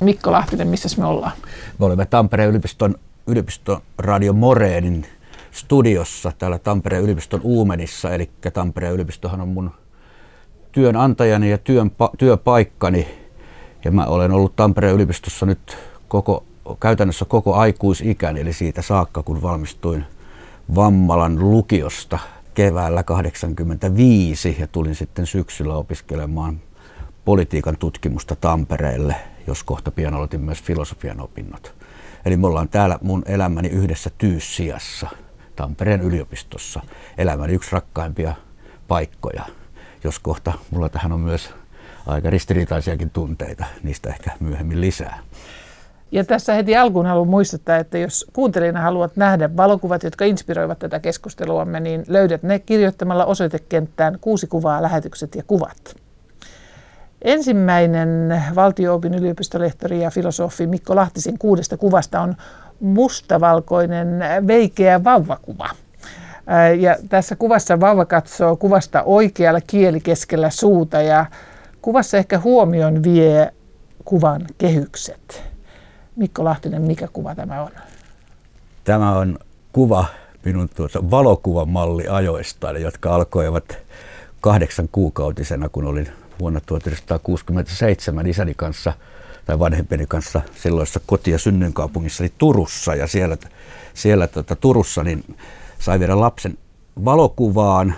Mikko Lahtinen, missä me ollaan? Me olemme Tampereen yliopiston, yliopiston Radio Moreenin studiossa täällä Tampereen yliopiston Uumenissa, eli Tampereen yliopistohan on mun työnantajani ja työn, työpaikkani. Ja mä olen ollut Tampereen yliopistossa nyt koko, käytännössä koko aikuisikäni, eli siitä saakka kun valmistuin Vammalan lukiosta keväällä 85 ja tulin sitten syksyllä opiskelemaan politiikan tutkimusta Tampereelle, jos kohta pian aloitin myös filosofian opinnot. Eli me ollaan täällä mun elämäni yhdessä tyyssijassa Tampereen yliopistossa. Elämäni yksi rakkaimpia paikkoja, jos kohta mulla tähän on myös aika ristiriitaisiakin tunteita, niistä ehkä myöhemmin lisää. Ja tässä heti alkuun haluan muistuttaa, että jos kuuntelijana haluat nähdä valokuvat, jotka inspiroivat tätä keskusteluamme, niin löydät ne kirjoittamalla osoitekenttään kuusi kuvaa, lähetykset ja kuvat. Ensimmäinen valtio-opin yliopistolehtori ja filosofi Mikko Lahtisen kuudesta kuvasta on mustavalkoinen veikeä vauvakuva. Ja tässä kuvassa vauva katsoo kuvasta oikealla kieli keskellä suuta ja kuvassa ehkä huomion vie kuvan kehykset. Mikko Lahtinen, mikä kuva tämä on? Tämä on kuva minun tuota valokuvamalli ajoista, jotka alkoivat kahdeksan kuukautisena, kun olin vuonna 1967 isäni kanssa tai vanhempeni kanssa silloissa koti- ja synnyinkaupungissa, eli Turussa. Ja siellä, siellä tota, Turussa niin sai viedä lapsen valokuvaan.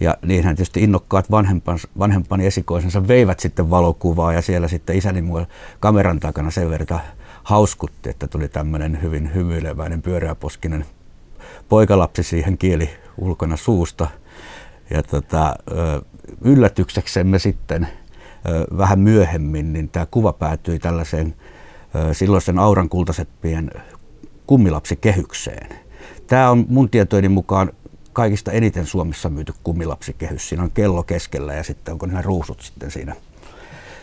Ja niinhän tietysti innokkaat vanhempani, vanhempani esikoisensa veivät sitten valokuvaa ja siellä sitten isäni mua kameran takana sen verran hauskutti, että tuli tämmöinen hyvin hymyileväinen pyöreäposkinen poikalapsi siihen kieli ulkona suusta. Ja tota, yllätykseksemme sitten vähän myöhemmin, niin tämä kuva päätyi tällaiseen silloisen Auran kultaseppien kummilapsikehykseen. Tämä on mun tietojeni mukaan kaikista eniten Suomessa myyty kummilapsikehys. Siinä on kello keskellä ja sitten onko nämä ruusut sitten siinä,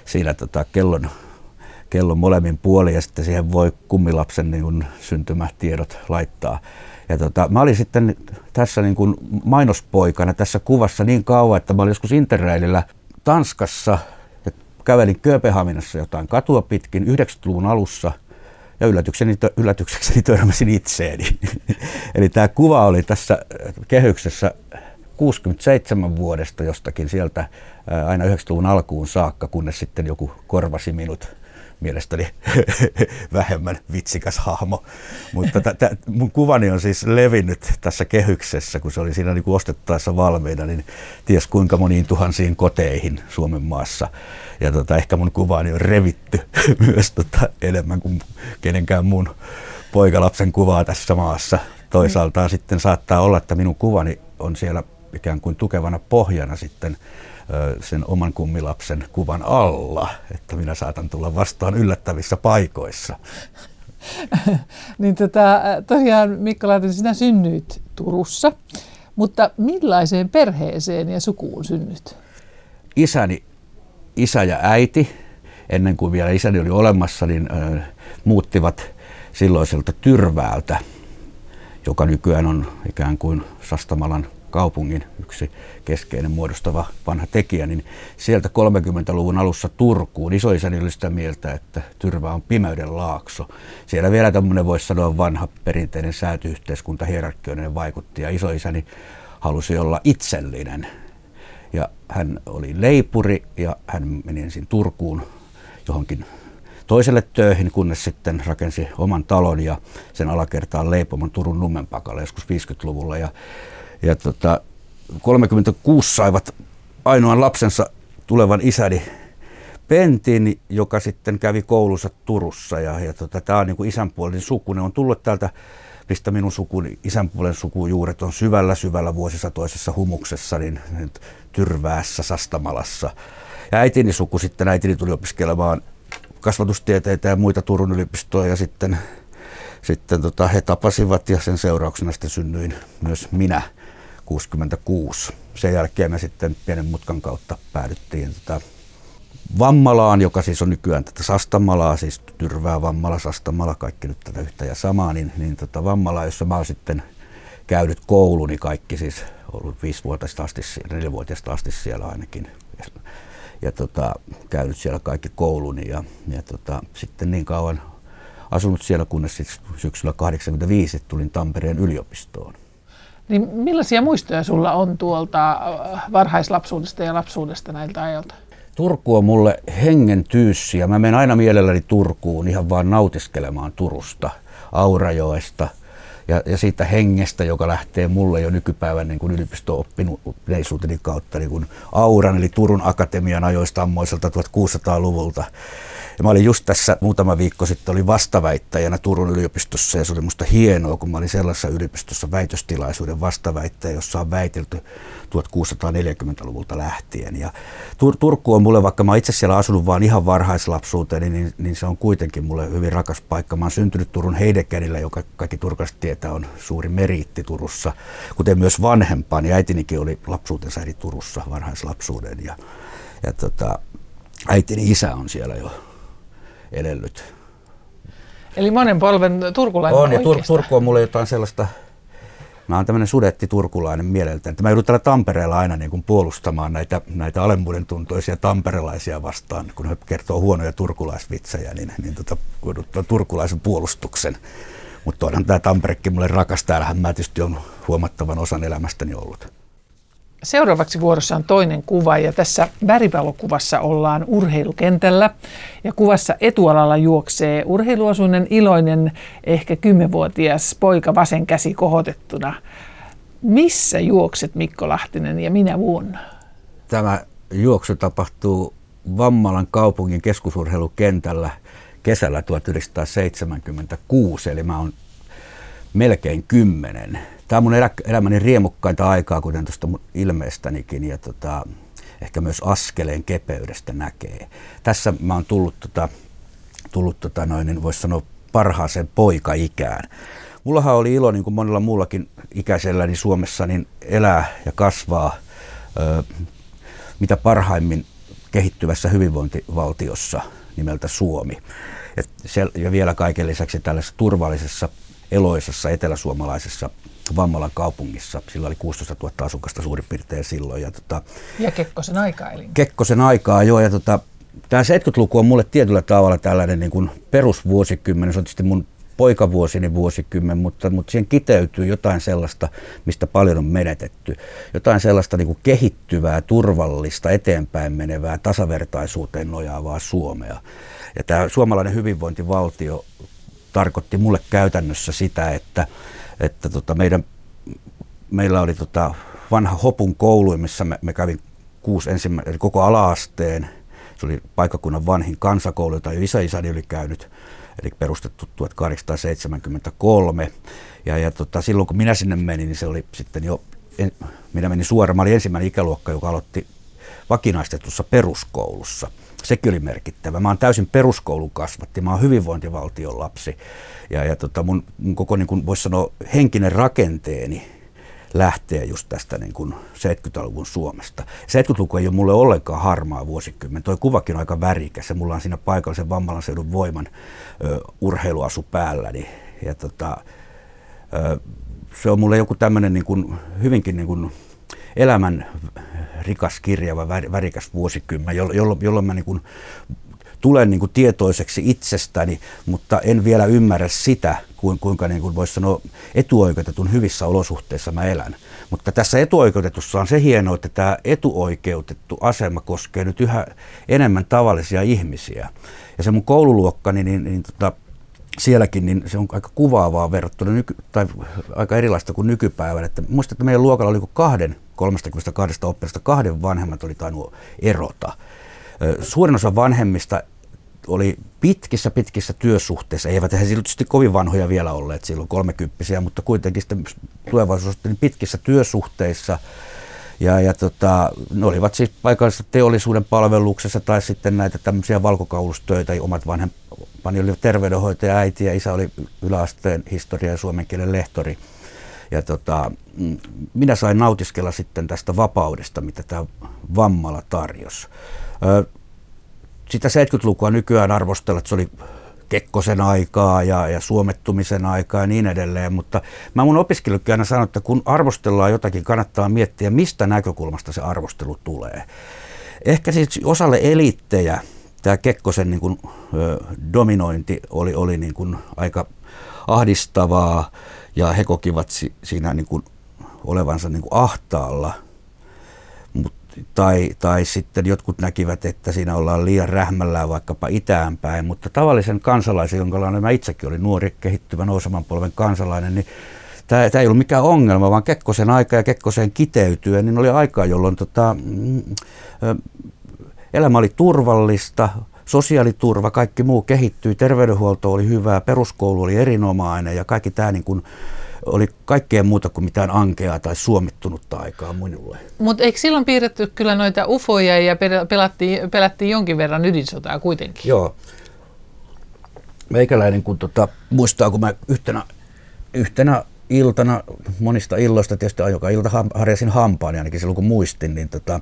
siinä tota kellon, kellon molemmin puolin ja sitten siihen voi kummilapsen niin syntymätiedot laittaa. Ja tota, mä olin sitten tässä niin kuin mainospoikana tässä kuvassa niin kauan, että mä olin joskus Interrailillä Tanskassa ja kävelin Kööpenhaminassa jotain katua pitkin 90-luvun alussa ja yllätykseni, yllätyksekseni törmäsin itseeni. Eli tämä kuva oli tässä kehyksessä 67 vuodesta jostakin sieltä aina 90-luvun alkuun saakka, kunnes sitten joku korvasi minut mielestäni vähemmän vitsikäs hahmo. Mutta t- t- mun kuvani on siis levinnyt tässä kehyksessä, kun se oli siinä niin ostettaessa valmiina, niin ties kuinka moniin tuhansiin koteihin Suomen maassa. Ja tota, ehkä mun kuvani on revitty myös tota, enemmän kuin kenenkään mun poikalapsen kuvaa tässä maassa. Toisaalta sitten saattaa olla, että minun kuvani on siellä ikään kuin tukevana pohjana sitten sen oman kummilapsen kuvan alla, että minä saatan tulla vastaan yllättävissä paikoissa. niin tota, tosiaan Mikko Laitinen, sinä synnyit Turussa, mutta millaiseen perheeseen ja sukuun synnyt? Isäni, isä ja äiti, ennen kuin vielä isäni oli olemassa, niin äh, muuttivat silloiselta Tyrväältä, joka nykyään on ikään kuin Sastamalan kaupungin yksi keskeinen muodostava vanha tekijä, niin sieltä 30-luvun alussa Turkuun isoisäni oli sitä mieltä, että Tyrvä on pimeyden laakso. Siellä vielä tämmöinen voisi sanoa vanha perinteinen säätyyhteiskunta hierarkkioinen vaikutti ja isoisäni halusi olla itsellinen. Ja hän oli leipuri ja hän meni ensin Turkuun johonkin toiselle töihin, kunnes sitten rakensi oman talon ja sen alakertaan leipomon Turun Nummenpakalla joskus 50-luvulla. Ja ja tota, 36 saivat ainoan lapsensa tulevan isäni Pentin, joka sitten kävi koulunsa Turussa. Ja, ja tota, tämä on niin kuin isänpuolinen suku. Ne on tullut täältä, mistä minun sukuni, isänpuolen sukujuuret on syvällä syvällä vuosisatoisessa humuksessa, niin, niin Tyrväässä, Sastamalassa. Ja äitini suku sitten, äitini tuli opiskelemaan kasvatustieteitä ja muita Turun yliopistoa ja sitten, sitten tota, he tapasivat ja sen seurauksena sitten synnyin myös minä 66. Sen jälkeen me sitten pienen mutkan kautta päädyttiin tota Vammalaan, joka siis on nykyään tätä Sastamalaa, siis Tyrvää, Vammala, Sastamala, kaikki nyt tätä yhtä ja samaa, niin, niin tota Vammalaa, jossa mä oon sitten käynyt kouluni kaikki, siis ollut viisivuotiaista asti, neljävuotiaista asti siellä ainakin. ja tota, käynyt siellä kaikki kouluni ja, ja tota, sitten niin kauan asunut siellä, kunnes sit syksyllä 85 tulin Tampereen yliopistoon. Niin millaisia muistoja sulla on tuolta äh, varhaislapsuudesta ja lapsuudesta näiltä ajoilta? Turku on mulle hengen tyyssi ja mä menen aina mielelläni Turkuun ihan vaan nautiskelemaan Turusta, Aurajoesta ja, ja siitä hengestä, joka lähtee mulle jo nykypäivän niin yliopisto-oppineisuuteni kautta niin kuin Auran eli Turun Akatemian ajoista ammoiselta 1600-luvulta. Ja mä olin just tässä muutama viikko sitten, oli vastaväittäjänä Turun yliopistossa ja se oli musta hienoa, kun mä olin sellaisessa yliopistossa väitöstilaisuuden vastaväittäjä, jossa on väitelty 1640-luvulta lähtien. Ja Tur- Turku on mulle, vaikka mä itse siellä asunut vaan ihan varhaislapsuuteen, niin, niin se on kuitenkin mulle hyvin rakas paikka. Mä oon syntynyt Turun Heidekärillä, joka kaikki turkalaiset tietää on suuri meriitti Turussa, kuten myös vanhempani. Äitinikin oli lapsuutensa eri Turussa varhaislapsuuden ja, ja tota, äitini isä on siellä jo edellyt. Eli monen polven turkulainen On, ja Tur- Turku on mulle jotain sellaista, mä oon tämmöinen sudetti turkulainen mieleltä, että mä joudun täällä Tampereella aina niin kuin puolustamaan näitä, näitä alemmuuden tuntoisia tamperelaisia vastaan, kun he kertoo huonoja turkulaisvitsejä, niin, niin tota, turkulaisen puolustuksen. Mutta onhan tämä Tamperekin mulle rakas, täällähän mä tietysti on huomattavan osan elämästäni ollut. Seuraavaksi vuorossa on toinen kuva ja tässä väripalokuvassa ollaan urheilukentällä ja kuvassa etualalla juoksee urheiluosuinen iloinen ehkä kymmenvuotias poika vasen käsi kohotettuna. Missä juokset Mikko Lahtinen ja minä vuonna? Tämä juoksu tapahtuu Vammalan kaupungin keskusurheilukentällä kesällä 1976, eli mä oon melkein kymmenen Tämä on mun elä, elämäni riemukkainta aikaa, kuten tuosta ilmeestänikin, ja tota, ehkä myös askeleen kepeydestä näkee. Tässä mä oon tullut, tota, tullut tota noin, niin voisi sanoa parhaaseen poikaikään. Mullahan oli ilo, niin kuin monella muullakin ikäiselläni Suomessa, niin elää ja kasvaa ö, mitä parhaimmin kehittyvässä hyvinvointivaltiossa nimeltä Suomi. Et se, ja vielä kaiken lisäksi tällaisessa turvallisessa, eloisessa eteläsuomalaisessa Vammalan kaupungissa. Sillä oli 16 000 asukasta suurin piirtein silloin. Ja, tota, ja Kekkosen aikaa eli? Kekkosen aikaa, joo. Ja tota, tämä 70-luku on mulle tietyllä tavalla tällainen niin kuin perusvuosikymmen. Se on tietysti mun poikavuosini vuosikymmen, mutta, mutta siihen kiteytyy jotain sellaista, mistä paljon on menetetty. Jotain sellaista niin kuin kehittyvää, turvallista, eteenpäin menevää, tasavertaisuuteen nojaavaa Suomea. Ja tämä suomalainen hyvinvointivaltio tarkoitti mulle käytännössä sitä, että että tota meidän, meillä oli tota vanha Hopun koulu, missä me, me kävin kuusi ensimmäinen, eli koko alaasteen. Se oli paikkakunnan vanhin kansakoulu, jota jo isä-isäni oli käynyt, eli perustettu 1873. Ja, ja tota, silloin kun minä sinne menin, niin se oli sitten jo, en, minä menin suoraan, mä olin ensimmäinen ikäluokka, joka aloitti vakinaistetussa peruskoulussa. Sekin oli merkittävä. Mä oon täysin peruskoulun kasvatti, mä oon hyvinvointivaltion lapsi. Ja, ja tota mun, mun koko, niin kuin voisi sanoa, henkinen rakenteeni lähtee just tästä niin kuin 70-luvun Suomesta. 70-luku ei ole mulle ollenkaan harmaa vuosikymmen. Tuo kuvakin on aika värikäs ja mulla on siinä paikallisen Vammalan voiman ö, urheiluasu päälläni. Ja tota, ö, se on mulle joku tämmöinen niin hyvinkin niin kuin elämän rikas kirjava, värikäs vuosikymmen, jolloin, jolloin mä niin kuin tulen niin kuin tietoiseksi itsestäni, mutta en vielä ymmärrä sitä, kuinka niin kuin voisi sanoa etuoikeutetun hyvissä olosuhteissa mä elän. Mutta tässä etuoikeutetussa on se hienoa, että tämä etuoikeutettu asema koskee nyt yhä enemmän tavallisia ihmisiä. Ja se mun koululuokkani, niin, niin tota, sielläkin niin se on aika kuvaavaa verrattuna, nyky, tai aika erilaista kuin nykypäivän. Että muistan, että meidän luokalla oli kahden 32 oppilasta kahden vanhemmat oli tainnut erota. Suurin osa vanhemmista oli pitkissä, pitkissä työsuhteissa. Eivät he tietysti kovin vanhoja vielä olleet silloin, kolmekymppisiä, mutta kuitenkin sitten tulevaisuudessa niin pitkissä työsuhteissa. Ja, ja tota, ne olivat siis paikallisessa teollisuuden palveluksessa tai sitten näitä tämmöisiä valkokaulustyötä. Omat vanhempani oli terveydenhoitaja, äiti ja isä oli yläasteen historia- ja suomen kielen lehtori. Ja tota, mm, minä sain nautiskella sitten tästä vapaudesta, mitä tämä vammalla tarjosi. Sitä 70-lukua nykyään arvostella, että se oli Kekkosen aikaa ja, ja suomettumisen aikaa ja niin edelleen, mutta mä mun opiskelijoille aina sanon, että kun arvostellaan jotakin, kannattaa miettiä, mistä näkökulmasta se arvostelu tulee. ehkä siis osalle eliittejä tämä Kekkosen niin kuin, ö, dominointi oli, oli niin kuin aika ahdistavaa ja he kokivat si, siinä niin kuin olevansa niin kuin ahtaalla. Mut, tai, tai sitten jotkut näkivät, että siinä ollaan liian rähmällään vaikkapa itäänpäin, mutta tavallisen kansalaisen, jonka mä itsekin olin nuori, kehittyvä nouseman polven kansalainen, niin tämä, ei ollut mikään ongelma, vaan Kekkosen aika ja Kekkosen kiteytyä, niin oli aikaa, jolloin tota, mm, elämä oli turvallista, sosiaaliturva, kaikki muu kehittyi, terveydenhuolto oli hyvää, peruskoulu oli erinomainen ja kaikki tämä niin kuin oli kaikkea muuta kuin mitään ankeaa tai suomittunutta aikaa minulle. Mutta eikö silloin piirretty kyllä noita ufoja ja pelattiin, pelattiin jonkin verran ydinsotaa kuitenkin? Joo. Meikäläinen kun tota, muistaa, kun mä yhtenä, yhtenä iltana, monista illoista tietysti joka ilta harjasin hampaan, ainakin silloin kun muistin, niin tota,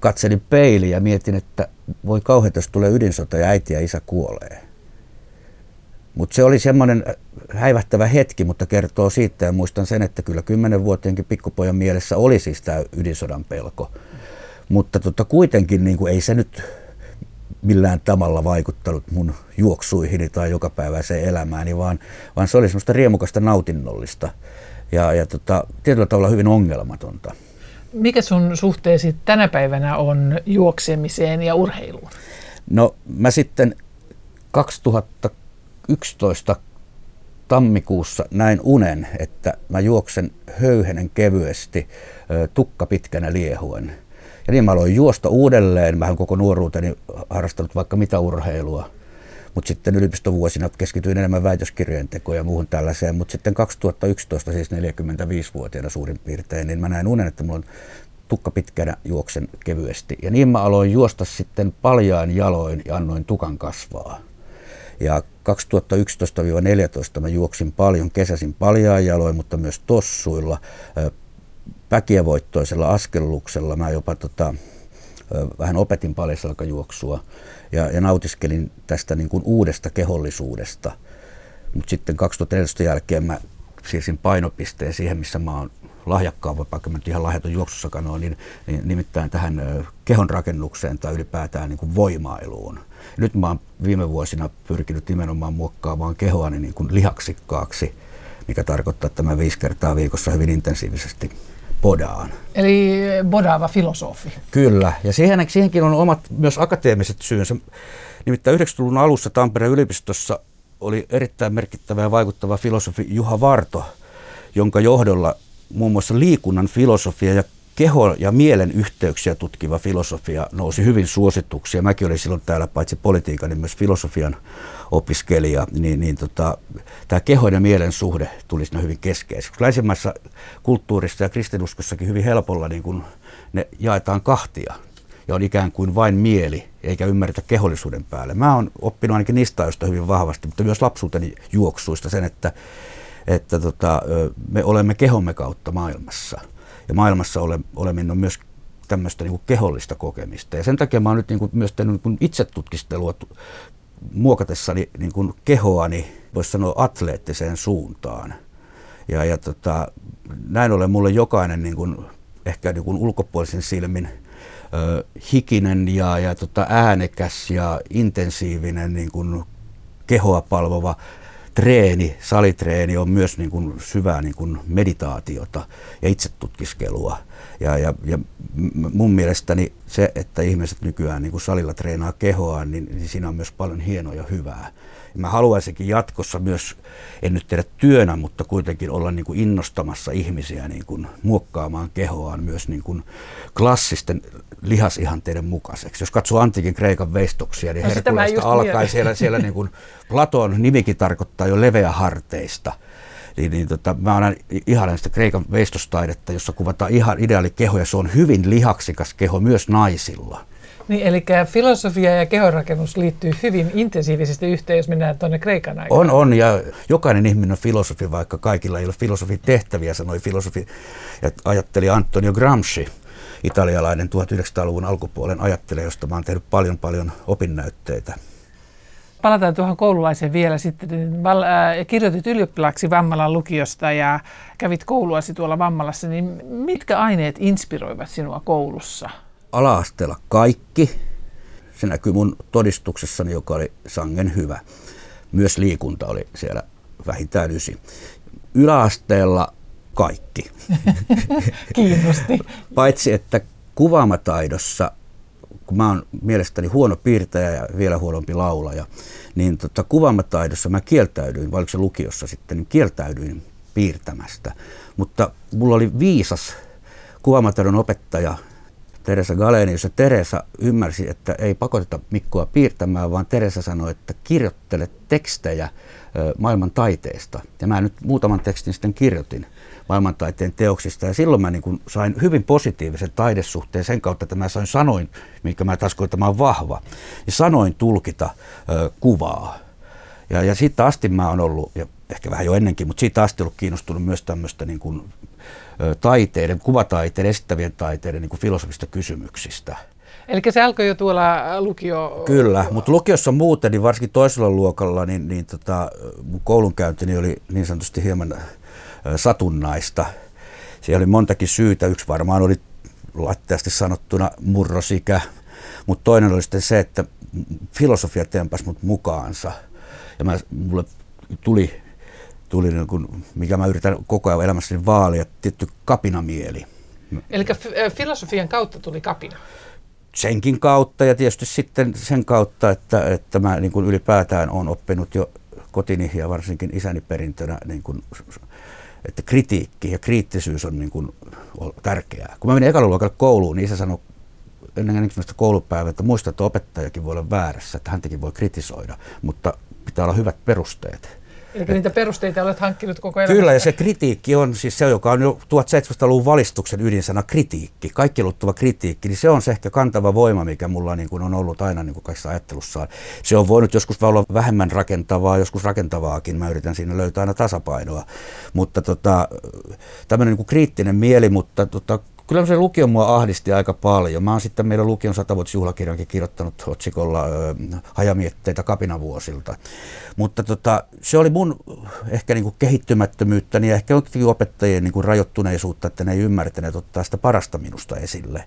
katselin peiliin ja mietin, että voi kauheita, jos tulee ydinsota ja äiti ja isä kuolee. Mutta se oli semmoinen häivähtävä hetki, mutta kertoo siitä ja muistan sen, että kyllä kymmenenvuotiaankin pikkupojan mielessä oli siis tämä ydinsodan pelko. Mutta tota, kuitenkin niin kuin ei se nyt millään tavalla vaikuttanut mun juoksuihini tai jokapäiväiseen elämääni, vaan, vaan se oli semmoista riemukasta nautinnollista ja, ja tota, tietyllä tavalla hyvin ongelmatonta. Mikä sun suhteesi tänä päivänä on juoksemiseen ja urheiluun? No mä sitten 2011 tammikuussa näin unen, että mä juoksen höyhenen kevyesti tukka pitkänä liehuen. Niin mä aloin juosta uudelleen. Mä koko nuoruuteni harrastanut vaikka mitä urheilua. Mutta sitten yliopistovuosina keskityin enemmän väitöskirjojen tekoon ja muuhun tällaiseen. Mutta sitten 2011, siis 45-vuotiaana suurin piirtein, niin mä näin unen, että mulla on tukka pitkänä juoksen kevyesti. Ja niin mä aloin juosta sitten paljaan jaloin ja annoin tukan kasvaa. Ja 2011-2014 mä juoksin paljon, kesäsin paljaan jaloin, mutta myös tossuilla, väkiävoittoisella askelluksella. Mä jopa tota, vähän opetin paljasalkajuoksua ja, ja nautiskelin tästä niin kuin uudesta kehollisuudesta. Mutta sitten 2014 jälkeen mä siirsin painopisteen siihen, missä mä oon lahjakkaan, vaikka mä nyt ihan lahjaton juoksussakaan ole, niin, niin nimittäin tähän kehon rakennukseen tai ylipäätään niin kuin voimailuun. Nyt mä oon viime vuosina pyrkinyt nimenomaan muokkaamaan kehoani niin kuin lihaksikkaaksi, mikä tarkoittaa, että mä viisi kertaa viikossa hyvin intensiivisesti bodaan. Eli bodaava filosofi. Kyllä, ja siihen, siihenkin on omat myös akateemiset syynsä. Nimittäin 90-luvun alussa Tampereen yliopistossa oli erittäin merkittävä ja vaikuttava filosofi Juha Varto, jonka johdolla muun muassa liikunnan filosofia ja keho- ja mielen yhteyksiä tutkiva filosofia nousi hyvin suosituksia. Mäkin olin silloin täällä paitsi politiikan, niin myös filosofian opiskelija, niin, niin tota, tämä kehon ja mielen suhde tuli siinä hyvin keskeiseksi. Länsimaissa kulttuurissa ja kristinuskossakin hyvin helpolla niin kun ne jaetaan kahtia ja on ikään kuin vain mieli, eikä ymmärretä kehollisuuden päälle. Mä oon oppinut ainakin niistä ajoista hyvin vahvasti, mutta myös lapsuuteni juoksuista sen, että, että tota, me olemme kehomme kautta maailmassa. Ja maailmassa ole, oleminen on myös tämmöistä niin kehollista kokemista. Ja sen takia mä oon nyt niin kuin myös tehnyt niin itsetutkistelua muokatessani niin kuin kehoani, voisi sanoa atleettiseen suuntaan. Ja, ja tota, näin ollen mulle jokainen niin kuin, ehkä niin kuin ulkopuolisen silmin ö, hikinen ja, ja tota, äänekäs ja intensiivinen niin kuin kehoa palvova treeni, salitreeni on myös niin kuin syvää niin kuin meditaatiota ja itsetutkiskelua. Ja, ja, ja mun mielestäni se, että ihmiset nykyään niin kuin salilla treenaa kehoa, niin, niin siinä on myös paljon hienoa ja hyvää. Mä haluaisinkin jatkossa myös, en nyt tehdä työnä, mutta kuitenkin olla niin kuin innostamassa ihmisiä niin kuin muokkaamaan kehoaan myös niin kuin klassisten lihasihanteiden mukaiseksi. Jos katsoo antiikin Kreikan veistoksia, niin no, Herkulesta alkaen siellä, siellä niin kuin Platon nimikin tarkoittaa jo leveäharteista. Niin, niin tota, mä olen ihailen sitä Kreikan veistostaidetta, jossa kuvataan ihan ideaali keho ja se on hyvin lihaksikas keho myös naisilla. Niin, eli filosofia ja kehonrakennus liittyy hyvin intensiivisesti yhteen, jos mennään tuonne Kreikan aikaan. On, on, ja jokainen ihminen on filosofi, vaikka kaikilla ei ole filosofin tehtäviä, sanoi filosofi ja ajatteli Antonio Gramsci, italialainen 1900-luvun alkupuolen ajattelija, josta mä oon tehnyt paljon paljon opinnäytteitä. Palataan tuohon koululaiseen vielä sitten. Niin äh, kirjoitit ylioppilaaksi Vammalan lukiosta ja kävit kouluasi tuolla Vammalassa, niin mitkä aineet inspiroivat sinua koulussa? ala-asteella kaikki. Se näkyy mun todistuksessani, joka oli sangen hyvä. Myös liikunta oli siellä vähintään ysi. Yläasteella kaikki. Kiinnosti. Paitsi että kuvaamataidossa, kun mä oon mielestäni huono piirtäjä ja vielä huonompi laulaja, niin tota, kuvaamataidossa mä kieltäydyin, vai se lukiossa sitten, niin kieltäydyin piirtämästä. Mutta mulla oli viisas kuvaamataidon opettaja Teresa Galenius ja Teresa ymmärsi, että ei pakoteta Mikkoa piirtämään, vaan Teresa sanoi, että kirjoittele tekstejä maailman taiteesta. Ja mä nyt muutaman tekstin sitten kirjoitin maailmantaiteen teoksista. Ja silloin mä niin kuin sain hyvin positiivisen taidesuhteen sen kautta, että mä sain sanoin, minkä mä taas että mä oon vahva, ja sanoin tulkita ö, kuvaa. Ja, ja siitä asti mä oon ollut, ja ehkä vähän jo ennenkin, mutta siitä asti ollut kiinnostunut myös tämmöistä niin kuin, ö, taiteiden, kuvataiteiden, esittävien taiteiden niin kuin filosofista kysymyksistä. Eli se alkoi jo tuolla lukio... Kyllä, mutta lukiossa muuten, niin varsinkin toisella luokalla, niin, niin tota, mun koulunkäyntini oli niin sanotusti hieman satunnaista. Siellä oli montakin syytä. Yksi varmaan oli latteasti sanottuna murrosikä, mutta toinen oli sitten se, että filosofia tempas mut mukaansa. Ja mä, mulle tuli, tuli niin kuin, mikä mä yritän koko ajan elämässäni vaalia, tietty kapinamieli. Eli filosofian kautta tuli kapina? Senkin kautta ja tietysti sitten sen kautta, että, että mä niin kuin ylipäätään olen oppinut jo kotini ja varsinkin isäni perintönä niin kuin että kritiikki ja kriittisyys on niin kuin tärkeää. Kun mä menin ekalla luokalla kouluun, niin isä sanoi ennen ensimmäistä koulupäivää, että muista, että opettajakin voi olla väärässä, että häntäkin voi kritisoida, mutta pitää olla hyvät perusteet. Eli niitä perusteita olet hankkinut koko ajan. Kyllä, ja se kritiikki on siis se, joka on jo 1700-luvun valistuksen ydinsana kritiikki, kaikki luttava kritiikki, niin se on se ehkä kantava voima, mikä mulla niin kuin on ollut aina niin kuin kaikissa ajattelussaan. Se on voinut joskus olla vähemmän rakentavaa, joskus rakentavaakin, mä yritän siinä löytää aina tasapainoa. Mutta tota, tämmöinen niin kuin kriittinen mieli, mutta tota, kyllä se lukio mua ahdisti aika paljon. Mä oon sitten meidän lukion satavuotisjuhlakirjankin kirjoittanut otsikolla hajamietteitä kapinavuosilta. Mutta tota, se oli mun ehkä niin kuin kehittymättömyyttäni ja ehkä opettajien niin kuin rajoittuneisuutta, että ne ei ymmärtäneet ottaa sitä parasta minusta esille.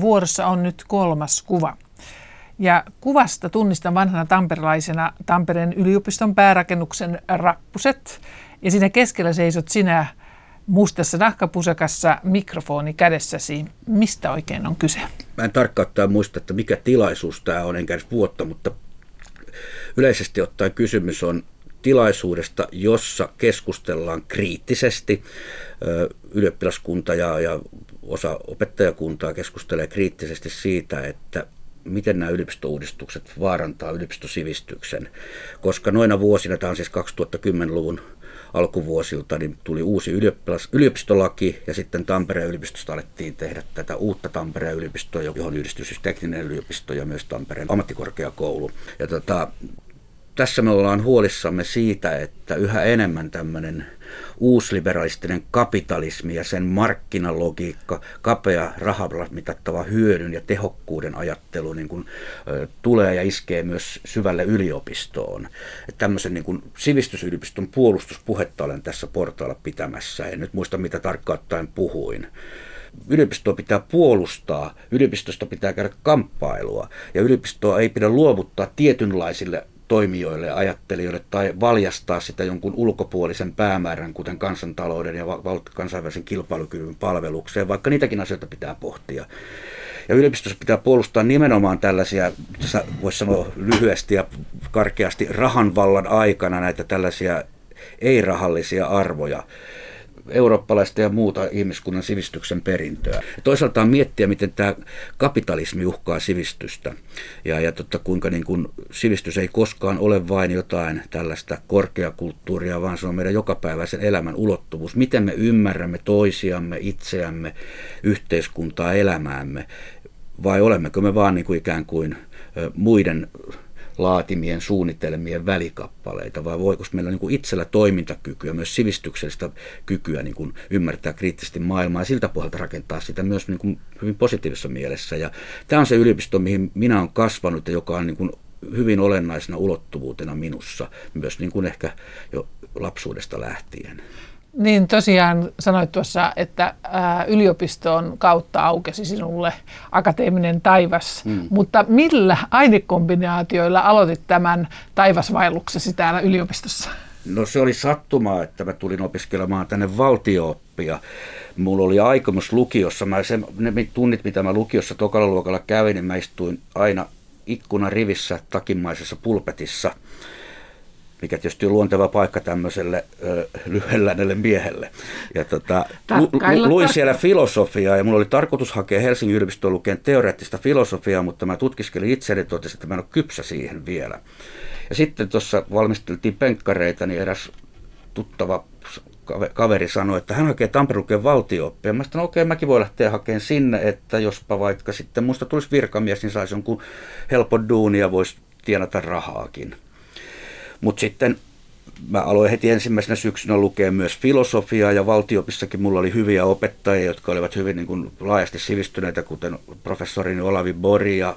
Vuorossa on nyt kolmas kuva. Ja kuvasta tunnistan vanhana tamperelaisena Tampereen yliopiston päärakennuksen rappuset. Ja siinä keskellä seisot sinä mustassa nahkapusakassa mikrofoni kädessäsi. Mistä oikein on kyse? Mä en tarkkaan muista, että mikä tilaisuus tämä on, enkä edes vuotta, mutta yleisesti ottaen kysymys on tilaisuudesta, jossa keskustellaan kriittisesti. Ylioppilaskunta ja, ja osa opettajakuntaa keskustelee kriittisesti siitä, että miten nämä yliopistouudistukset vaarantaa yliopistosivistyksen. Koska noina vuosina, tämä on siis 2010-luvun alkuvuosilta niin tuli uusi yliopistolaki ja sitten Tampereen yliopistosta alettiin tehdä tätä uutta Tampereen yliopistoa, johon yhdistyi siis tekninen yliopisto ja myös Tampereen ammattikorkeakoulu. Ja tota, tässä me ollaan huolissamme siitä, että yhä enemmän tämmöinen uusliberalistinen kapitalismi ja sen markkinalogiikka, kapea rahalla mitattava hyödyn ja tehokkuuden ajattelu niin kuin, ö, tulee ja iskee myös syvälle yliopistoon. Että tämmöisen niin kuin, sivistysyliopiston puolustuspuhetta olen tässä portaalla pitämässä. En nyt muista, mitä tarkkaan puhuin yliopistoa pitää puolustaa, yliopistosta pitää käydä kamppailua ja yliopistoa ei pidä luovuttaa tietynlaisille toimijoille ja ajattelijoille tai valjastaa sitä jonkun ulkopuolisen päämäärän, kuten kansantalouden ja kansainvälisen kilpailukyvyn palvelukseen, vaikka niitäkin asioita pitää pohtia. Ja yliopistossa pitää puolustaa nimenomaan tällaisia, voisi sanoa lyhyesti ja karkeasti, rahanvallan aikana näitä tällaisia ei-rahallisia arvoja eurooppalaista ja muuta ihmiskunnan sivistyksen perintöä. Toisaalta on miettiä, miten tämä kapitalismi uhkaa sivistystä ja, ja totta, kuinka niin kuin sivistys ei koskaan ole vain jotain tällaista korkeakulttuuria, vaan se on meidän jokapäiväisen elämän ulottuvuus. Miten me ymmärrämme toisiamme, itseämme, yhteiskuntaa, elämäämme vai olemmeko me vaan niin kuin ikään kuin muiden laatimien suunnitelmien välikappaleita, vai voiko meillä niin kuin itsellä toimintakykyä, myös sivistyksellistä kykyä niin kuin ymmärtää kriittisesti maailmaa ja siltä pohjalta rakentaa sitä myös niin kuin hyvin positiivisessa mielessä. Ja tämä on se yliopisto, mihin minä olen kasvanut ja joka on niin kuin hyvin olennaisena ulottuvuutena minussa, myös niin kuin ehkä jo lapsuudesta lähtien. Niin tosiaan sanoit tuossa, että ää, yliopiston kautta aukesi sinulle akateeminen taivas, mm. mutta millä ainekombinaatioilla aloitit tämän taivasvaelluksesi täällä yliopistossa? No se oli sattumaa, että mä tulin opiskelemaan tänne valtiooppia. Mulla oli aikomus lukiossa, mä sen, ne tunnit mitä mä lukiossa tokalla luokalla kävin, niin mä istuin aina ikkuna rivissä takimaisessa pulpetissa – mikä tietysti on luonteva paikka tämmöiselle ö, lyhyellänelle miehelle. Ja tota, lu, lu, luin siellä filosofiaa ja mulla oli tarkoitus hakea Helsingin yliopistoon lukeen teoreettista filosofiaa, mutta mä tutkiskelin itseäni ja totesin, että mä en ole kypsä siihen vielä. Ja sitten tuossa valmisteltiin penkkareita, niin eräs tuttava kaveri sanoi, että hän hakee Tampereen valtiooppia. Mä sanoin, okei, okay, mäkin voi lähteä hakemaan sinne, että jospa vaikka sitten musta tulisi virkamies, niin saisi jonkun helpon duuni ja voisi tienata rahaakin. Mutta sitten mä aloin heti ensimmäisenä syksynä lukea myös filosofiaa ja valtiopissakin mulla oli hyviä opettajia, jotka olivat hyvin niin kuin laajasti sivistyneitä, kuten professorini Olavi Bori ja,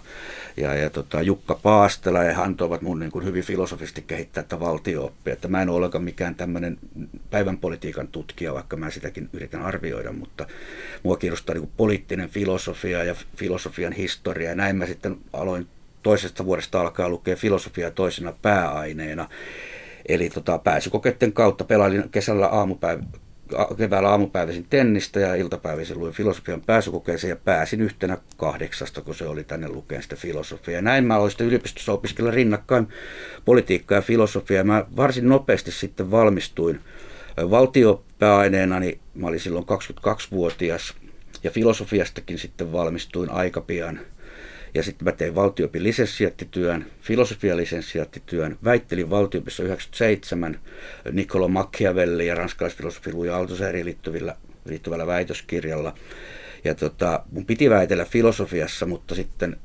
ja, ja tota, Jukka Paastela, ja he antoivat mun niin kuin hyvin filosofisesti kehittää tätä valtiooppia. Että mä en ole ollenkaan mikään tämmöinen päivän politiikan tutkija, vaikka mä sitäkin yritän arvioida, mutta mua kiinnostaa niin kuin poliittinen filosofia ja filosofian historia, ja näin mä sitten aloin toisesta vuodesta alkaa lukea filosofia toisena pääaineena. Eli tota, pääsykokeiden kautta pelailin kesällä aamupäivä, keväällä aamupäiväisin tennistä ja iltapäiväisin luin filosofian pääsykokeeseen ja pääsin yhtenä kahdeksasta, kun se oli tänne lukeen sitä filosofiaa. Näin mä aloin sitten yliopistossa opiskella rinnakkain politiikkaa ja filosofiaa. Mä varsin nopeasti sitten valmistuin valtiopääaineena, niin mä olin silloin 22-vuotias ja filosofiastakin sitten valmistuin aika pian – ja sitten mä tein valtiopin lisenssiattityön, filosofian lisenssiattityön, väittelin valtiopissa 97 Niccolo Machiavelli ja ranskalaisfilosofi Louis Althusserin liittyvillä, liittyvällä väitöskirjalla. Ja tota, mun piti väitellä filosofiassa, mutta sitten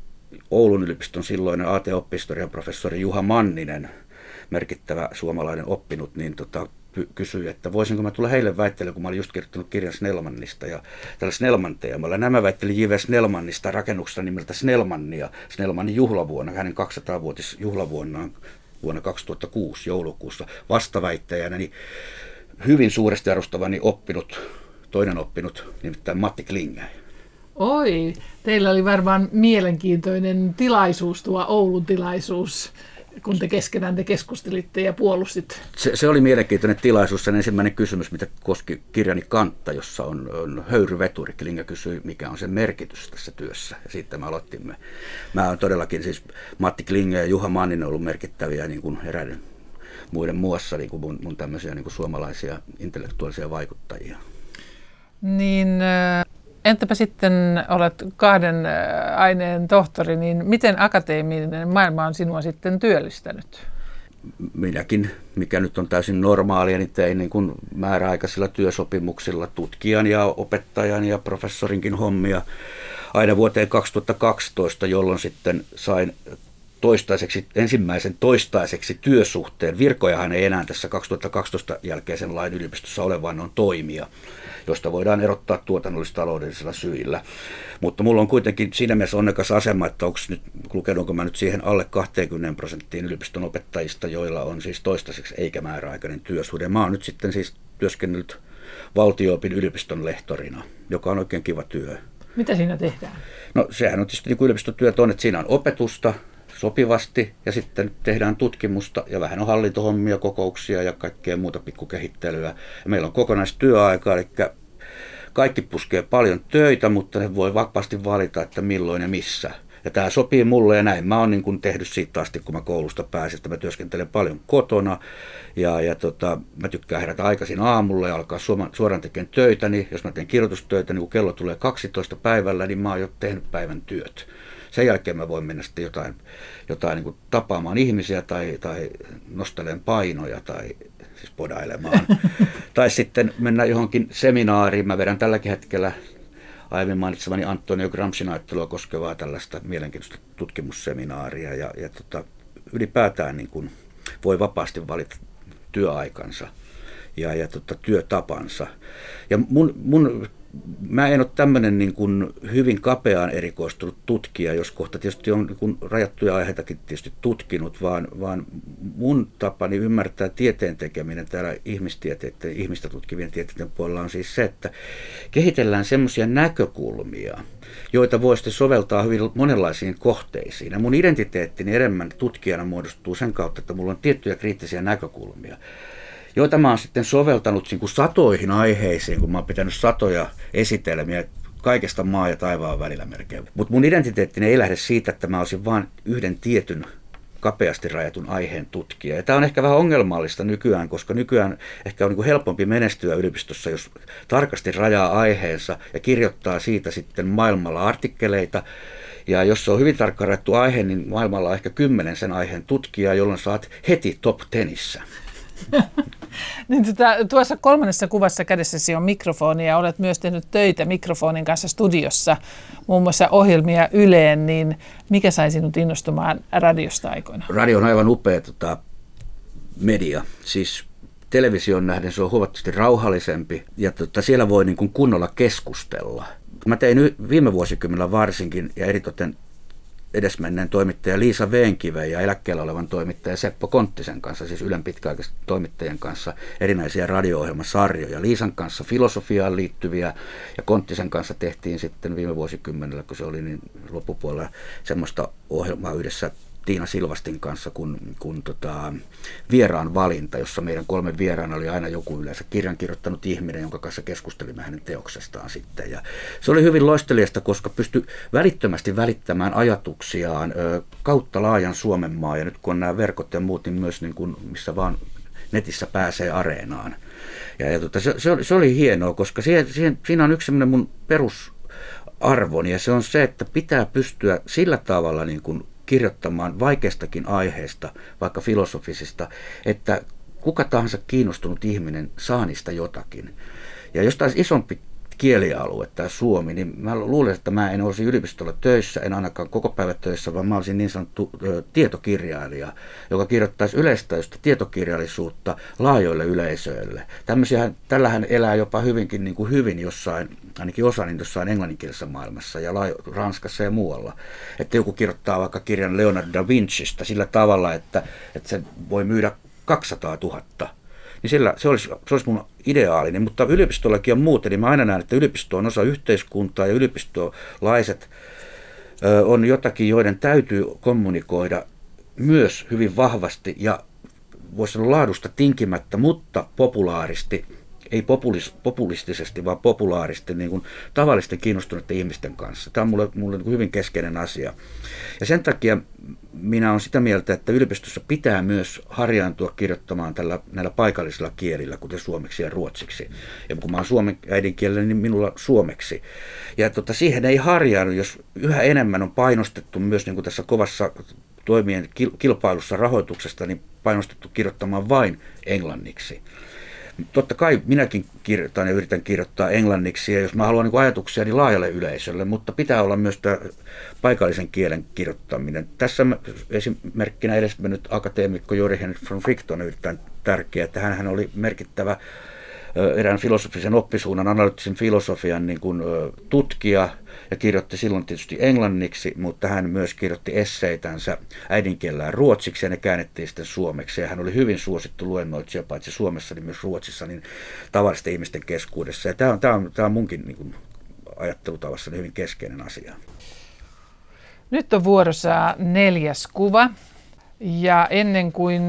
Oulun yliopiston silloinen AT-oppistorian professori Juha Manninen, merkittävä suomalainen oppinut, niin tota, kysyi, että voisinko mä tulla heille väittelemään, kun mä olin just kirjoittanut kirjan Snellmannista ja tällä Snellman teemalla. Nämä väitteli J.V. Snellmannista rakennuksesta nimeltä Snellmannia, Snellmanin juhlavuonna, hänen 200-vuotis juhlavuonnaan vuonna 2006 joulukuussa vastaväittäjänä, niin hyvin suuresti arvostavani oppinut, toinen oppinut, nimittäin Matti Klinge. Oi, teillä oli varmaan mielenkiintoinen tilaisuus, tuo Oulun tilaisuus kun te keskenään te keskustelitte ja puolustit? Se, se oli mielenkiintoinen tilaisuus. Sen ensimmäinen kysymys, mitä koski kirjani kantta, jossa on, on höyryveturi. Klinga kysyi, mikä on sen merkitys tässä työssä. Ja siitä me aloittimme. Mä olen todellakin siis Matti Klinge ja Juha Manninen ollut merkittäviä niin kuin eräiden muiden muassa niin kuin mun, mun tämmöisiä niin kuin suomalaisia intellektuaalisia vaikuttajia. Niin Entäpä sitten olet kahden aineen tohtori, niin miten akateeminen maailma on sinua sitten työllistänyt? Minäkin, mikä nyt on täysin normaalia, niin tein niin kuin määräaikaisilla työsopimuksilla tutkijan ja opettajan ja professorinkin hommia aina vuoteen 2012, jolloin sitten sain toistaiseksi, ensimmäisen toistaiseksi työsuhteen. Virkojahan ei enää tässä 2012 jälkeisen lain yliopistossa ole, vaan on toimia josta voidaan erottaa tuotannollis-taloudellisilla syillä. Mutta mulla on kuitenkin siinä mielessä onnekas asema, että onko nyt, lukenutko mä nyt siihen alle 20 prosenttiin yliopiston opettajista, joilla on siis toistaiseksi eikä määräaikainen työsuhde. Mä oon nyt sitten siis työskennellyt valtioopin yliopiston lehtorina, joka on oikein kiva työ. Mitä siinä tehdään? No sehän on tietysti niin yliopistotyöt on, että siinä on opetusta, sopivasti ja sitten tehdään tutkimusta ja vähän on hallintohommia, kokouksia ja kaikkea muuta pikkukehittelyä. Ja meillä on kokonaistyöaika, eli kaikki puskee paljon töitä, mutta ne voi vapaasti valita, että milloin ja missä. Ja tämä sopii mulle ja näin. Mä oon niin kun tehnyt siitä asti, kun mä koulusta pääsin, että mä työskentelen paljon kotona. Ja, ja tota, mä tykkään herätä aikaisin aamulla ja alkaa suoraan tekemään töitä. Niin jos mä teen kirjoitustöitä, niin kun kello tulee 12 päivällä, niin mä oon jo tehnyt päivän työt sen jälkeen mä voin mennä sitten jotain, jotain niin kuin tapaamaan ihmisiä tai, tai nostelemaan painoja tai siis podailemaan. tai sitten mennä johonkin seminaariin. Mä vedän tälläkin hetkellä aiemmin mainitsemani Antonio Gramscin ajattelua koskevaa tällaista mielenkiintoista tutkimusseminaaria. Ja, ja tota, ylipäätään niin kuin voi vapaasti valita työaikansa ja, ja tota, työtapansa. Ja mun, mun mä en ole tämmöinen niin kuin hyvin kapeaan erikoistunut tutkija, jos kohta tietysti on niin kuin rajattuja aiheitakin tietysti tutkinut, vaan, vaan mun tapani ymmärtää tieteen tekeminen täällä ihmistieteiden, ihmistä tutkivien tieteiden puolella on siis se, että kehitellään semmoisia näkökulmia, joita voi sitten soveltaa hyvin monenlaisiin kohteisiin. Ja mun identiteettini enemmän tutkijana muodostuu sen kautta, että mulla on tiettyjä kriittisiä näkökulmia joita mä oon sitten soveltanut niin kuin satoihin aiheisiin, kun mä oon pitänyt satoja esitelmiä kaikesta maa ja taivaan välillä melkein. Mutta mun identiteettini ei lähde siitä, että mä olisin vain yhden tietyn kapeasti rajatun aiheen tutkija. Ja tämä on ehkä vähän ongelmallista nykyään, koska nykyään ehkä on niin helpompi menestyä yliopistossa, jos tarkasti rajaa aiheensa ja kirjoittaa siitä sitten maailmalla artikkeleita. Ja jos se on hyvin tarkka rajattu aihe, niin maailmalla on ehkä kymmenen sen aiheen tutkijaa, jolloin saat heti top tenissä. niin tota, tuossa kolmannessa kuvassa kädessäsi on mikrofoni ja olet myös tehnyt töitä mikrofonin kanssa studiossa, muun muassa ohjelmia Yleen, niin mikä sai sinut innostumaan radiosta aikoina? Radio on aivan upea tota, media. Siis television nähden se on huomattavasti rauhallisempi ja tota, siellä voi niin kuin kunnolla keskustella. Mä tein viime vuosikymmenellä varsinkin ja eritoten edesmenneen toimittaja Liisa Veenkive ja eläkkeellä olevan toimittaja Seppo Konttisen kanssa, siis Ylen pitkäaikaisten toimittajien kanssa, erinäisiä radio-ohjelmasarjoja. Liisan kanssa filosofiaan liittyviä ja Konttisen kanssa tehtiin sitten viime vuosikymmenellä, kun se oli niin loppupuolella semmoista ohjelmaa yhdessä Tiina Silvastin kanssa kun, kun tota, vieraan valinta, jossa meidän kolme vieraana oli aina joku yleensä kirjan kirjoittanut ihminen, jonka kanssa keskustelimme hänen teoksestaan sitten. Ja se oli hyvin loisteliasta, koska pystyi välittömästi välittämään ajatuksiaan ö, kautta laajan Suomen maa. Ja nyt kun on nämä verkot ja muut, niin myös niin kuin, missä vaan netissä pääsee areenaan. Ja, ja tota, se, se, oli, se oli hienoa, koska siihen, siihen, siinä on yksi semmoinen mun perusarvoni, ja se on se, että pitää pystyä sillä tavalla niin kuin kirjoittamaan vaikeistakin aiheista, vaikka filosofisista, että kuka tahansa kiinnostunut ihminen saa niistä jotakin. Ja jos taas isompi kielialue, tämä suomi, niin mä luulen, että mä en olisi yliopistolla töissä, en ainakaan koko päivä töissä, vaan mä olisin niin sanottu ö, tietokirjailija, joka kirjoittaisi yleistäistä tietokirjallisuutta laajoille yleisöille. Tämmöisiä, tällähän elää jopa hyvinkin niin kuin hyvin jossain, ainakin osa niin jossain englanninkielisessä maailmassa ja laajo, Ranskassa ja muualla. Että joku kirjoittaa vaikka kirjan Leonardo da Vincista sillä tavalla, että, että se voi myydä 200 000 niin sillä, se, olisi, se olisi mun ideaalinen. Mutta yliopistollakin on muuten, niin mä aina näen, että yliopisto on osa yhteiskuntaa ja yliopistolaiset ö, on jotakin, joiden täytyy kommunikoida myös hyvin vahvasti ja voisi sanoa laadusta tinkimättä, mutta populaaristi ei populis, populistisesti, vaan populaaristi niin kuin tavallisten kiinnostuneiden ihmisten kanssa. Tämä on mulle, mulle niin kuin hyvin keskeinen asia. Ja sen takia minä olen sitä mieltä, että yliopistossa pitää myös harjaantua kirjoittamaan tällä, näillä paikallisilla kielillä, kuten suomeksi ja ruotsiksi. Ja kun mä olen suomen äidinkielellä, niin minulla suomeksi. Ja tota, siihen ei harjaannu, jos yhä enemmän on painostettu myös niin kuin tässä kovassa toimien kilpailussa rahoituksesta, niin painostettu kirjoittamaan vain englanniksi totta kai minäkin kirjoitan ja yritän kirjoittaa englanniksi, ja jos mä haluan niin ajatuksia niin laajalle yleisölle, mutta pitää olla myös tämä paikallisen kielen kirjoittaminen. Tässä esimerkkinä edesmennyt akateemikko Jori Henrik von Fricht on erittäin tärkeä, että hän oli merkittävä erään filosofisen oppisuunnan, analyyttisen filosofian niin kuin, tutkija ja kirjoitti silloin tietysti englanniksi, mutta hän myös kirjoitti esseitänsä äidinkielellään ruotsiksi ja ne käännettiin sitten suomeksi. Ja hän oli hyvin suosittu luennoitsija paitsi Suomessa, niin myös Ruotsissa, niin tavallisten ihmisten keskuudessa. Ja tämä on, tämä on, tämä on munkin niin kuin, ajattelutavassa hyvin keskeinen asia. Nyt on vuorossa neljäs kuva. Ja ennen kuin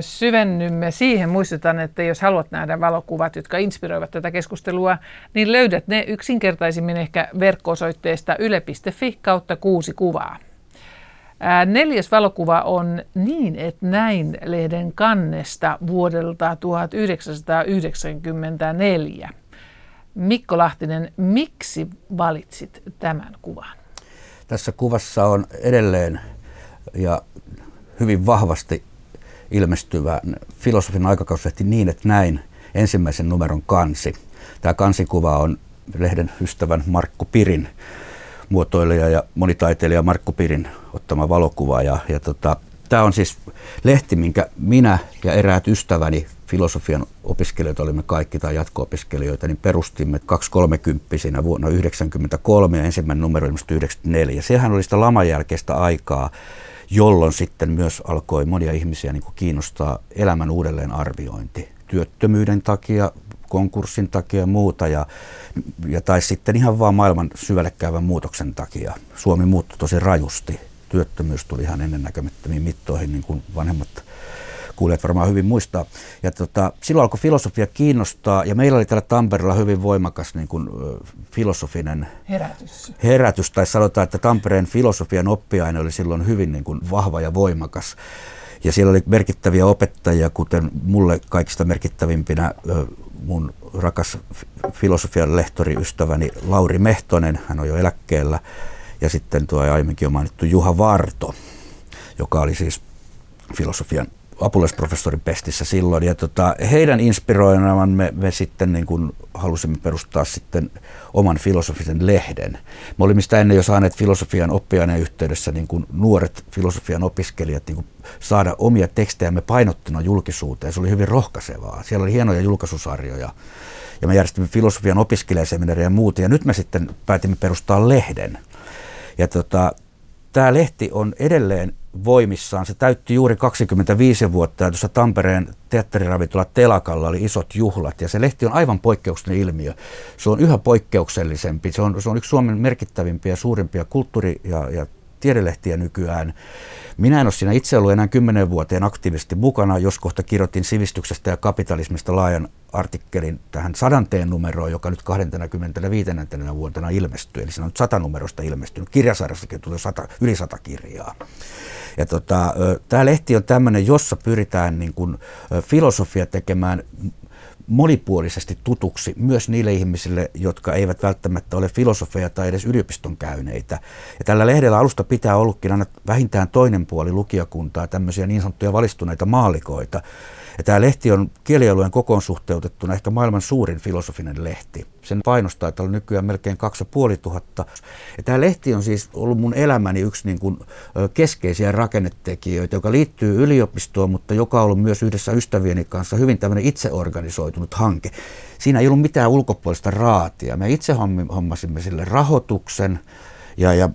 syvennymme siihen, muistutan, että jos haluat nähdä valokuvat, jotka inspiroivat tätä keskustelua, niin löydät ne yksinkertaisimmin ehkä verkko-osoitteesta yle.fi kautta kuusi kuvaa. neljäs valokuva on Niin et näin lehden kannesta vuodelta 1994. Mikko Lahtinen, miksi valitsit tämän kuvan? Tässä kuvassa on edelleen ja hyvin vahvasti ilmestyvä filosofin aikakauslehti niin, että näin ensimmäisen numeron kansi. Tämä kansikuva on lehden ystävän Markku Pirin muotoilija ja monitaiteilija Markku Pirin ottama valokuva. Ja, ja tota, Tämä on siis lehti, minkä minä ja eräät ystäväni filosofian opiskelijoita, olimme kaikki tai jatko-opiskelijoita, niin perustimme 230 vuonna 1993 ja ensimmäinen numero ilmestyi 1994. Sehän oli sitä laman jälkeistä aikaa, jolloin sitten myös alkoi monia ihmisiä niin kuin kiinnostaa elämän uudelleenarviointi työttömyyden takia, konkurssin takia ja muuta, ja, ja tai sitten ihan vaan maailman syvälle käyvän muutoksen takia. Suomi muuttui tosi rajusti. Työttömyys tuli ihan ennennäkemättömiin mittoihin, niin kuin vanhemmat kuulijat varmaan hyvin muistaa. Ja tota, silloin alkoi filosofia kiinnostaa, ja meillä oli täällä Tampereella hyvin voimakas niin kuin, filosofinen herätys. herätys. Tai sanotaan, että Tampereen filosofian oppiaine oli silloin hyvin niin kuin, vahva ja voimakas. Ja siellä oli merkittäviä opettajia, kuten mulle kaikista merkittävimpinä mun rakas filosofian lehtoriystäväni Lauri Mehtonen, hän on jo eläkkeellä, ja sitten tuo aiemminkin jo mainittu Juha Varto, joka oli siis filosofian apulaisprofessorin pestissä silloin. Ja tota, heidän inspiroimaan me, me sitten niin kuin halusimme perustaa sitten oman filosofisen lehden. Me olimme sitä ennen jo saaneet filosofian oppiaineen yhteydessä niin kuin nuoret filosofian opiskelijat niin kuin saada omia tekstejämme painottuna julkisuuteen. Se oli hyvin rohkaisevaa. Siellä oli hienoja julkaisusarjoja. Ja me järjestimme filosofian opiskelijaseminaaria ja muuta. Ja nyt me sitten päätimme perustaa lehden. Ja tota, tämä lehti on edelleen voimissaan. Se täytti juuri 25 vuotta ja tuossa Tampereen teatteriravintola Telakalla oli isot juhlat ja se lehti on aivan poikkeuksellinen ilmiö. Se on yhä poikkeuksellisempi. Se on, se on yksi Suomen merkittävimpiä ja suurimpia kulttuuri- ja, ja tiedelehtiä nykyään. Minä en ole siinä itse ollut enää kymmenen vuoteen aktiivisesti mukana, jos kohta kirjoitin sivistyksestä ja kapitalismista laajan artikkelin tähän sadanteen numeroon, joka nyt 25. vuotena ilmestyy. Eli siinä on sata numerosta ilmestynyt. Kirjasarjassakin tuli sata, yli sata kirjaa. Ja tota, tämä lehti on tämmöinen, jossa pyritään niin kuin, filosofia tekemään monipuolisesti tutuksi myös niille ihmisille, jotka eivät välttämättä ole filosofeja tai edes yliopiston käyneitä. Ja tällä lehdellä alusta pitää ollutkin aina vähintään toinen puoli lukijakuntaa, tämmöisiä niin sanottuja valistuneita maalikoita, ja tämä lehti on kielialueen kokoon suhteutettuna ehkä maailman suurin filosofinen lehti. Sen painostaa, että on nykyään melkein 2500. Ja tämä lehti on siis ollut mun elämäni yksi niin kuin keskeisiä rakennetekijöitä, joka liittyy yliopistoon, mutta joka on ollut myös yhdessä ystävieni kanssa hyvin tämmöinen itseorganisoitunut hanke. Siinä ei ollut mitään ulkopuolista raatia. Me itse hommasimme sille rahoituksen, ja, ja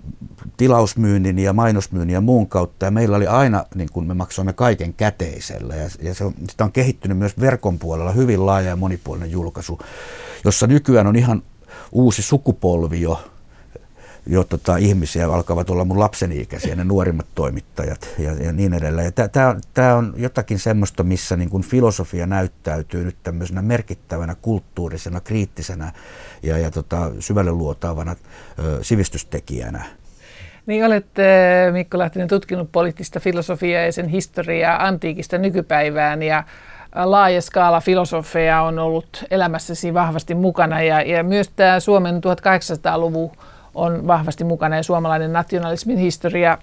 tilausmyynnin ja mainosmyynnin ja muun kautta. Ja meillä oli aina, niin kuin me maksoimme kaiken käteisellä. Ja, ja se on, sitä on kehittynyt myös verkon puolella hyvin laaja ja monipuolinen julkaisu, jossa nykyään on ihan uusi sukupolvi jo jo tota, ihmisiä alkavat olla mun lapseni ikäisiä, ne nuorimmat toimittajat ja, ja niin edelleen. Tämä on jotakin semmoista, missä niin kun filosofia näyttäytyy nyt tämmöisenä merkittävänä kulttuurisena, kriittisenä ja, ja tota, syvälle luotaavana ö, sivistystekijänä. Niin olet Mikko Lahtinen tutkinut poliittista filosofiaa ja sen historiaa antiikista nykypäivään ja laaja skaala filosofeja on ollut elämässäsi vahvasti mukana ja, ja myös tämä Suomen 1800-luvun on vahvasti mukana ja suomalainen nationalismin historia,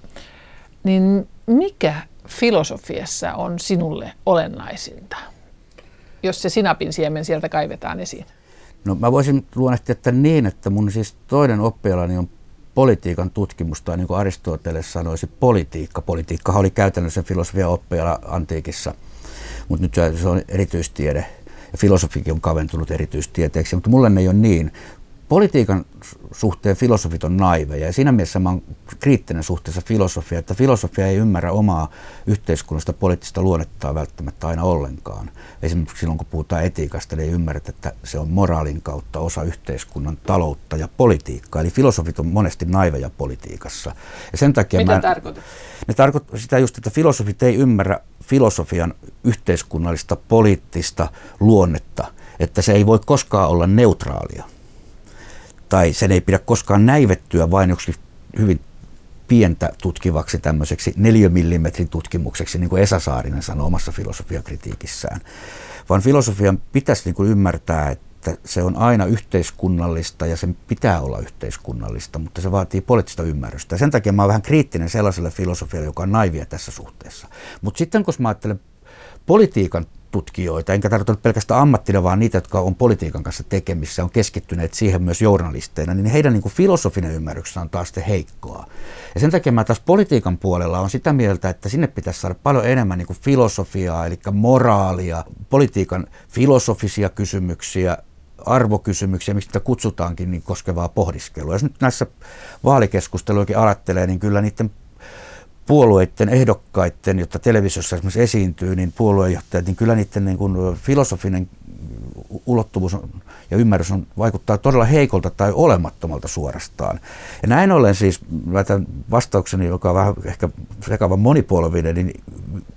niin mikä filosofiassa on sinulle olennaisinta, jos se sinapin siemen sieltä kaivetaan esiin? No mä voisin luonnehtia että niin, että mun siis toinen oppialani on politiikan tutkimus, tai niin kuin Aristoteles sanoisi, politiikka. Politiikka oli käytännössä filosofia oppiala antiikissa, mutta nyt se on erityistiede. Ja filosofikin on kaventunut erityistieteeksi, mutta mulle ne ei ole niin politiikan suhteen filosofit on naiveja ja siinä mielessä mä oon kriittinen suhteessa filosofia, että filosofia ei ymmärrä omaa yhteiskunnallista poliittista luonnettaan välttämättä aina ollenkaan. Esimerkiksi silloin kun puhutaan etiikasta, niin ei ymmärretä, että se on moraalin kautta osa yhteiskunnan taloutta ja politiikkaa. Eli filosofit on monesti naiveja politiikassa. Ja sen takia Mitä mä, tarkoitat? Ne tarkoittaa sitä just, että filosofit ei ymmärrä filosofian yhteiskunnallista poliittista luonnetta, että se ei voi koskaan olla neutraalia tai sen ei pidä koskaan näivettyä vain joksi hyvin pientä tutkivaksi tämmöiseksi neliömillimetrin tutkimukseksi, niin kuin Esa Saarinen sanoi omassa filosofiakritiikissään. Vaan filosofian pitäisi niin kuin ymmärtää, että se on aina yhteiskunnallista ja sen pitää olla yhteiskunnallista, mutta se vaatii poliittista ymmärrystä. Ja sen takia mä oon vähän kriittinen sellaiselle filosofialle, joka on naivia tässä suhteessa. Mutta sitten kun mä ajattelen politiikan tutkijoita, enkä tarkoita pelkästään ammattina, vaan niitä, jotka on politiikan kanssa tekemissä, on keskittyneet siihen myös journalisteina, niin heidän niin kuin filosofinen ymmärryksensä on taas heikkoa. Ja sen takia mä taas politiikan puolella on sitä mieltä, että sinne pitäisi saada paljon enemmän niin kuin filosofiaa, eli moraalia, politiikan filosofisia kysymyksiä, arvokysymyksiä, miksi sitä kutsutaankin, niin koskevaa pohdiskelua. Jos nyt näissä vaalikeskusteluikin ajattelee, niin kyllä niiden puolueiden ehdokkaiden, jotta televisiossa esimerkiksi esiintyy, niin puoluejohtajat, niin kyllä niiden niin kuin filosofinen ulottuvuus ja ymmärrys on, vaikuttaa todella heikolta tai olemattomalta suorastaan. Ja näin ollen siis, laitan vastaukseni, joka on vähän ehkä sekavan monipuolinen, niin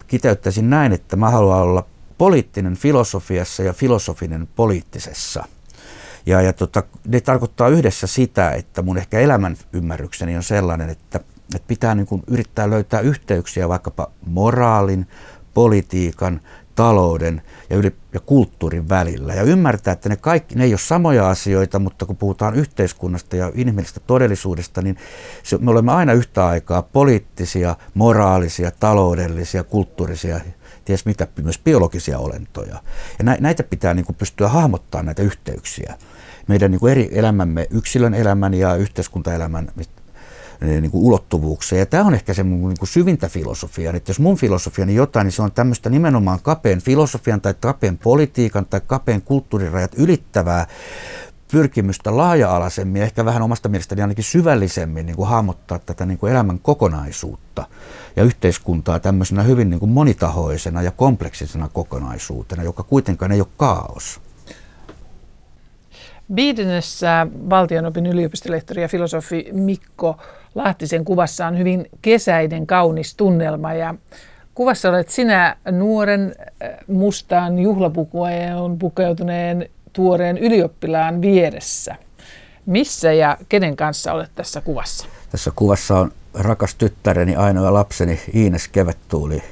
kiteyttäisin näin, että mä haluan olla poliittinen filosofiassa ja filosofinen poliittisessa. Ja, ja tota, ne tarkoittaa yhdessä sitä, että mun ehkä elämän ymmärrykseni on sellainen, että, että pitää niin kuin yrittää löytää yhteyksiä vaikkapa moraalin, politiikan, talouden ja, yli, ja kulttuurin välillä. Ja ymmärtää, että ne kaikki, ne ei ole samoja asioita, mutta kun puhutaan yhteiskunnasta ja inhimillisestä todellisuudesta, niin se, me olemme aina yhtä aikaa poliittisia, moraalisia, taloudellisia, kulttuurisia ties mitä, myös biologisia olentoja. Ja näitä pitää niin kuin pystyä hahmottamaan näitä yhteyksiä. Meidän niin kuin eri elämämme, yksilön elämän ja yhteiskuntaelämän niin kuin ulottuvuuksia. Ja tämä on ehkä se mun niin kuin syvintä filosofia. Että jos mun filosofiani jotain, niin se on tämmöistä nimenomaan kapeen filosofian tai kapeen politiikan tai kapeen kulttuurirajat ylittävää pyrkimystä laaja-alaisemmin ja ehkä vähän omasta mielestäni ainakin syvällisemmin niin kuin hahmottaa tätä niin kuin elämän kokonaisuutta ja yhteiskuntaa tämmöisenä hyvin niin kuin monitahoisena ja kompleksisena kokonaisuutena, joka kuitenkaan ei ole kaos. Viidennessä valtionopin yliopistolehtori ja filosofi Mikko Lahtisen kuvassa on hyvin kesäinen kaunis tunnelma ja kuvassa olet sinä nuoren äh, mustaan juhlapukueen pukeutuneen tuoreen ylioppilaan vieressä. Missä ja kenen kanssa olet tässä kuvassa? Tässä kuvassa on rakas tyttäreni, ainoa lapseni Iines Kevättuuli,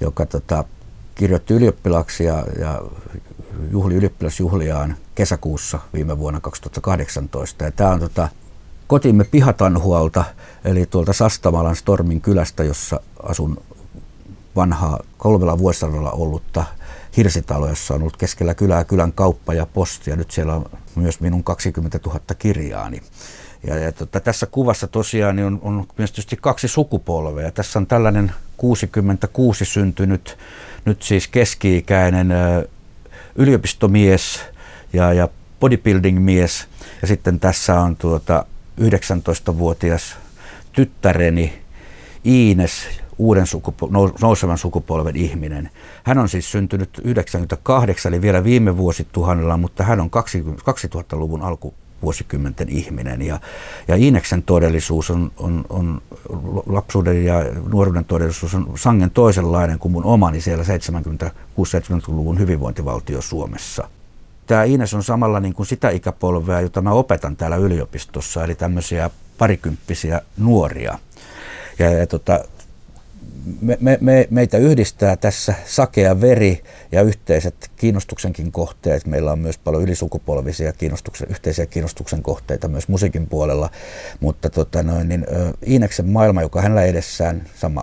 joka tota, kirjoitti ylioppilaaksi ja, ja juhli ylioppilasjuhliaan kesäkuussa viime vuonna 2018. Ja tämä on tota, kotimme pihatanhualta, eli tuolta Sastamalan Stormin kylästä, jossa asun vanhaa kolmella vuosisadalla ollutta hirsitalo, jossa on ollut keskellä kylää kylän kauppa ja posti, ja nyt siellä on myös minun 20 000 kirjaani. Ja, ja tota, tässä kuvassa tosiaan niin on, on myös tietysti kaksi sukupolvea. Tässä on tällainen 66 syntynyt, nyt siis keski-ikäinen yliopistomies ja, ja bodybuilding-mies. Ja sitten tässä on tuota 19-vuotias tyttäreni Iines, uuden sukupol- nousevan sukupolven ihminen. Hän on siis syntynyt 98, eli vielä viime vuosituhannella, mutta hän on 2000-luvun alkuvuosikymmenten ihminen. Ja, ja Iineksen todellisuus on, on, on, lapsuuden ja nuoruuden todellisuus on sangen toisenlainen kuin mun omani siellä 76-70-luvun hyvinvointivaltio Suomessa. Tämä Iines on samalla niin kuin sitä ikäpolvea, jota mä opetan täällä yliopistossa, eli tämmöisiä parikymppisiä nuoria. Ja, ja tota, me, me, me, meitä yhdistää tässä sakea veri ja yhteiset kiinnostuksenkin kohteet. Meillä on myös paljon ylisukupolvisia kiinnostuksen, yhteisiä kiinnostuksen kohteita myös musiikin puolella, mutta tota noin, niin, Iineksen maailma, joka hänellä edessään, sama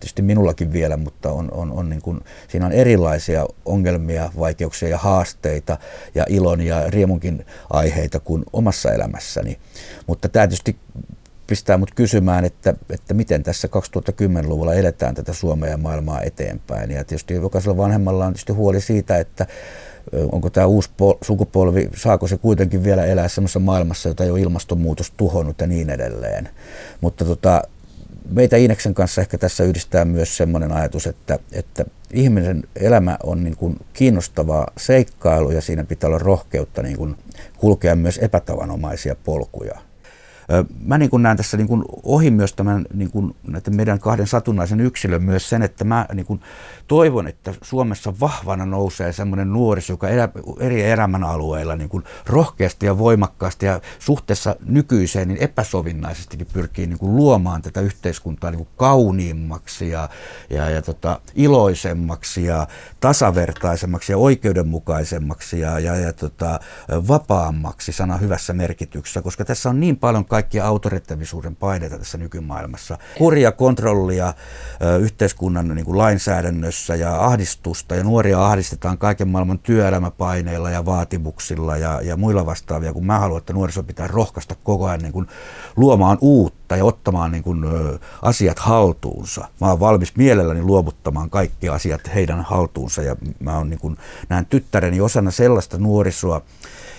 tietysti minullakin vielä, mutta on, on, on niin kuin, siinä on erilaisia ongelmia, vaikeuksia ja haasteita ja ilon ja riemunkin aiheita kuin omassa elämässäni. Mutta tämä tietysti pistää mut kysymään, että, että miten tässä 2010-luvulla eletään tätä Suomea ja maailmaa eteenpäin. Ja tietysti jokaisella vanhemmalla on tietysti huoli siitä, että onko tämä uusi sukupolvi, saako se kuitenkin vielä elää sellaisessa maailmassa, jota ei ole ilmastonmuutos tuhonnut ja niin edelleen. Mutta tota, meitä Iineksen kanssa ehkä tässä yhdistää myös sellainen ajatus, että, että ihmisen elämä on niin kuin kiinnostavaa seikkailu ja siinä pitää olla rohkeutta niin kuin kulkea myös epätavanomaisia polkuja. Mä niin kuin näen tässä niin kuin ohi myös tämän niin kuin näiden meidän kahden satunnaisen yksilön myös sen, että mä niin kuin toivon, että Suomessa vahvana nousee semmoinen nuoriso, joka elä, eri elämän alueilla niin kuin rohkeasti ja voimakkaasti ja suhteessa nykyiseen niin epäsovinnaisestikin pyrkii niin kuin luomaan tätä yhteiskuntaa niin kuin kauniimmaksi ja, ja, ja tota, iloisemmaksi ja tasavertaisemmaksi ja oikeudenmukaisemmaksi ja, ja, ja tota, vapaammaksi sana hyvässä merkityksessä, koska tässä on niin paljon kaikkia autoritavisuuden paineita tässä nykymaailmassa. Kurja kontrollia yhteiskunnan niin kuin lainsäädännössä ja ahdistusta ja nuoria ahdistetaan kaiken maailman työelämäpaineilla ja vaatimuksilla ja, ja muilla vastaavia, kun mä haluan, että nuoriso pitää rohkaista koko ajan niin kuin luomaan uutta ja ottamaan niin kuin, asiat haltuunsa. Mä oon valmis mielelläni luovuttamaan kaikki asiat heidän haltuunsa ja mä oon, niin kuin, näen tyttäreni osana sellaista nuorisoa,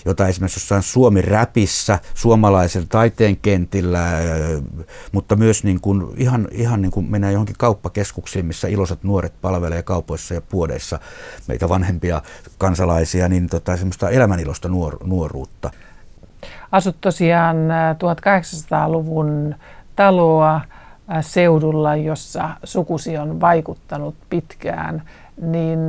jota esimerkiksi jossain Suomi-räpissä, suomalaisen taiteen kentillä, mutta myös niin kuin, ihan, ihan niin kuin mennään johonkin kauppakeskuksiin, missä iloiset nuoret palvelee kaupoissa ja puodeissa meitä vanhempia kansalaisia, niin tota, semmoista elämänilosta nuor, nuoruutta. Asut tosiaan 1800-luvun taloa seudulla, jossa sukusi on vaikuttanut pitkään, niin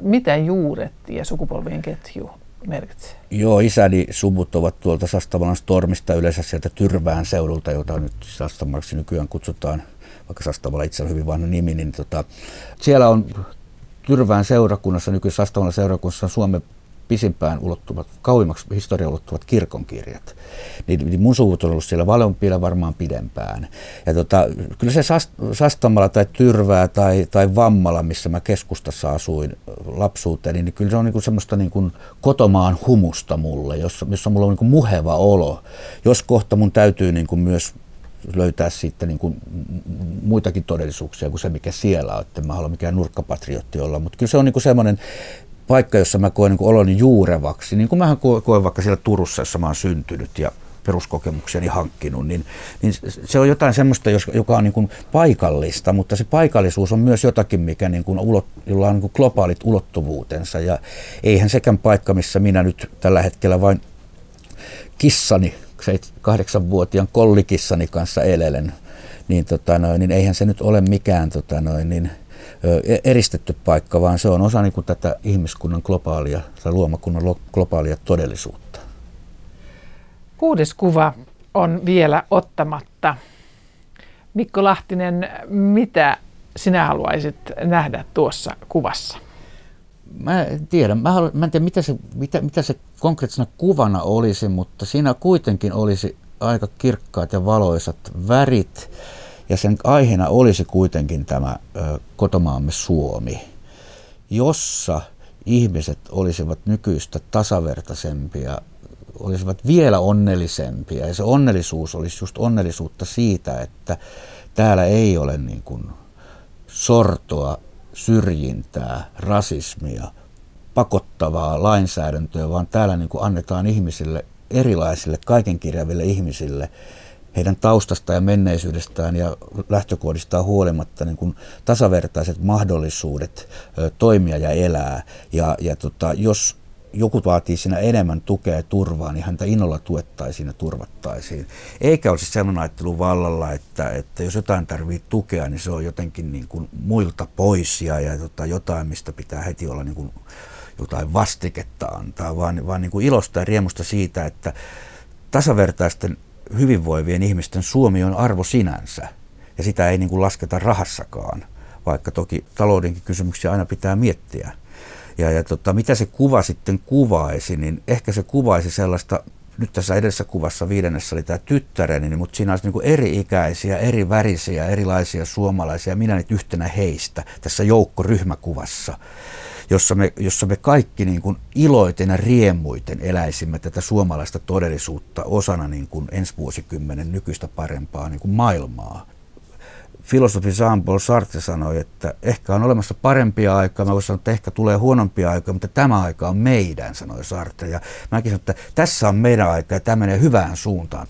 mitä juuret ja sukupolvien ketju merkitsee? Joo, isäni suvut ovat tuolta Sastavalan Stormista yleensä sieltä Tyrvään seudulta, jota nyt Sastamaksi nykyään kutsutaan, vaikka Sastavala itse on hyvin vanha nimi, niin tota, siellä on Tyrvään seurakunnassa, nykyisessä Sastavalan seurakunnassa Suomen pisimpään ulottuvat, kauimmaksi historiaan ulottuvat kirkonkirjat. Niin, niin mun suvut on ollut siellä Valonpiillä varmaan pidempään. Ja tota, kyllä se Sastamalla tai Tyrvää tai, tai Vammala, missä mä keskustassa asuin lapsuuteen, niin kyllä se on niin semmoista niin kuin kotomaan humusta mulle, jossa, jossa mulla on niin kuin muheva olo. Jos kohta mun täytyy niin kuin myös löytää sitten niin kuin muitakin todellisuuksia kuin se, mikä siellä on. Että mä haluan mikään nurkkapatriotti olla, mutta kyllä se on niin kuin semmoinen paikka, jossa mä koen niin oloni juurevaksi, niin kuin mä koen vaikka siellä Turussa, jossa mä oon syntynyt ja peruskokemuksiani hankkinut, niin, niin se on jotain semmoista, joka on niin kuin paikallista, mutta se paikallisuus on myös jotakin, mikä niin kuin ulot, jolla on niin kuin globaalit ulottuvuutensa. Ja eihän sekään paikka, missä minä nyt tällä hetkellä vain kissani, kahdeksanvuotiaan kollikissani kanssa elelen, niin, tota noin, niin eihän se nyt ole mikään tota noin, niin, eristetty paikka, vaan se on osa niin kuin tätä ihmiskunnan globaalia tai luomakunnan globaalia todellisuutta. Kuudes kuva on vielä ottamatta. Mikko Lahtinen, mitä sinä haluaisit nähdä tuossa kuvassa? Mä en tiedä, mä, haluan, mä en tiedä mitä se, mitä, mitä se konkreettisena kuvana olisi, mutta siinä kuitenkin olisi aika kirkkaat ja valoisat värit ja sen aiheena olisi kuitenkin tämä kotomaamme Suomi, jossa ihmiset olisivat nykyistä tasavertaisempia, olisivat vielä onnellisempia. Ja se onnellisuus olisi just onnellisuutta siitä, että täällä ei ole niin kuin sortoa, syrjintää, rasismia, pakottavaa lainsäädäntöä, vaan täällä niin kuin annetaan ihmisille, erilaisille, kaikenkirjaville ihmisille heidän taustasta ja menneisyydestään ja lähtökohdistaan huolimatta niin kuin tasavertaiset mahdollisuudet toimia ja elää. Ja, ja tota, jos joku vaatii siinä enemmän tukea ja turvaa, niin häntä innolla tuettaisiin ja turvattaisiin. Eikä olisi sellainen ajattelu vallalla, että, että jos jotain tarvitsee tukea, niin se on jotenkin niin kuin muilta pois ja, ja tota, jotain, mistä pitää heti olla niin kuin jotain vastiketta antaa, vaan, vaan niin kuin ilosta ja riemusta siitä, että tasavertaisten hyvinvoivien ihmisten Suomi on arvo sinänsä. Ja sitä ei niin kuin lasketa rahassakaan, vaikka toki taloudenkin kysymyksiä aina pitää miettiä. Ja, ja tota, mitä se kuva sitten kuvaisi, niin ehkä se kuvaisi sellaista, nyt tässä edessä kuvassa viidennessä oli tämä tyttäreni, niin, mutta siinä olisi niin eri-ikäisiä, eri värisiä, erilaisia suomalaisia, minä nyt yhtenä heistä tässä joukkoryhmäkuvassa jossa me, jossa me kaikki niin kuin iloiten ja riemuiten eläisimme tätä suomalaista todellisuutta osana niin kuin ensi vuosikymmenen nykyistä parempaa niin kuin maailmaa. Filosofi Jean-Paul Sartre sanoi, että ehkä on olemassa parempia aikaa, mä voisin sanoa, että ehkä tulee huonompia aikoja, mutta tämä aika on meidän, sanoi Sartre. Ja mäkin sanoin, että tässä on meidän aika ja tämä menee hyvään suuntaan.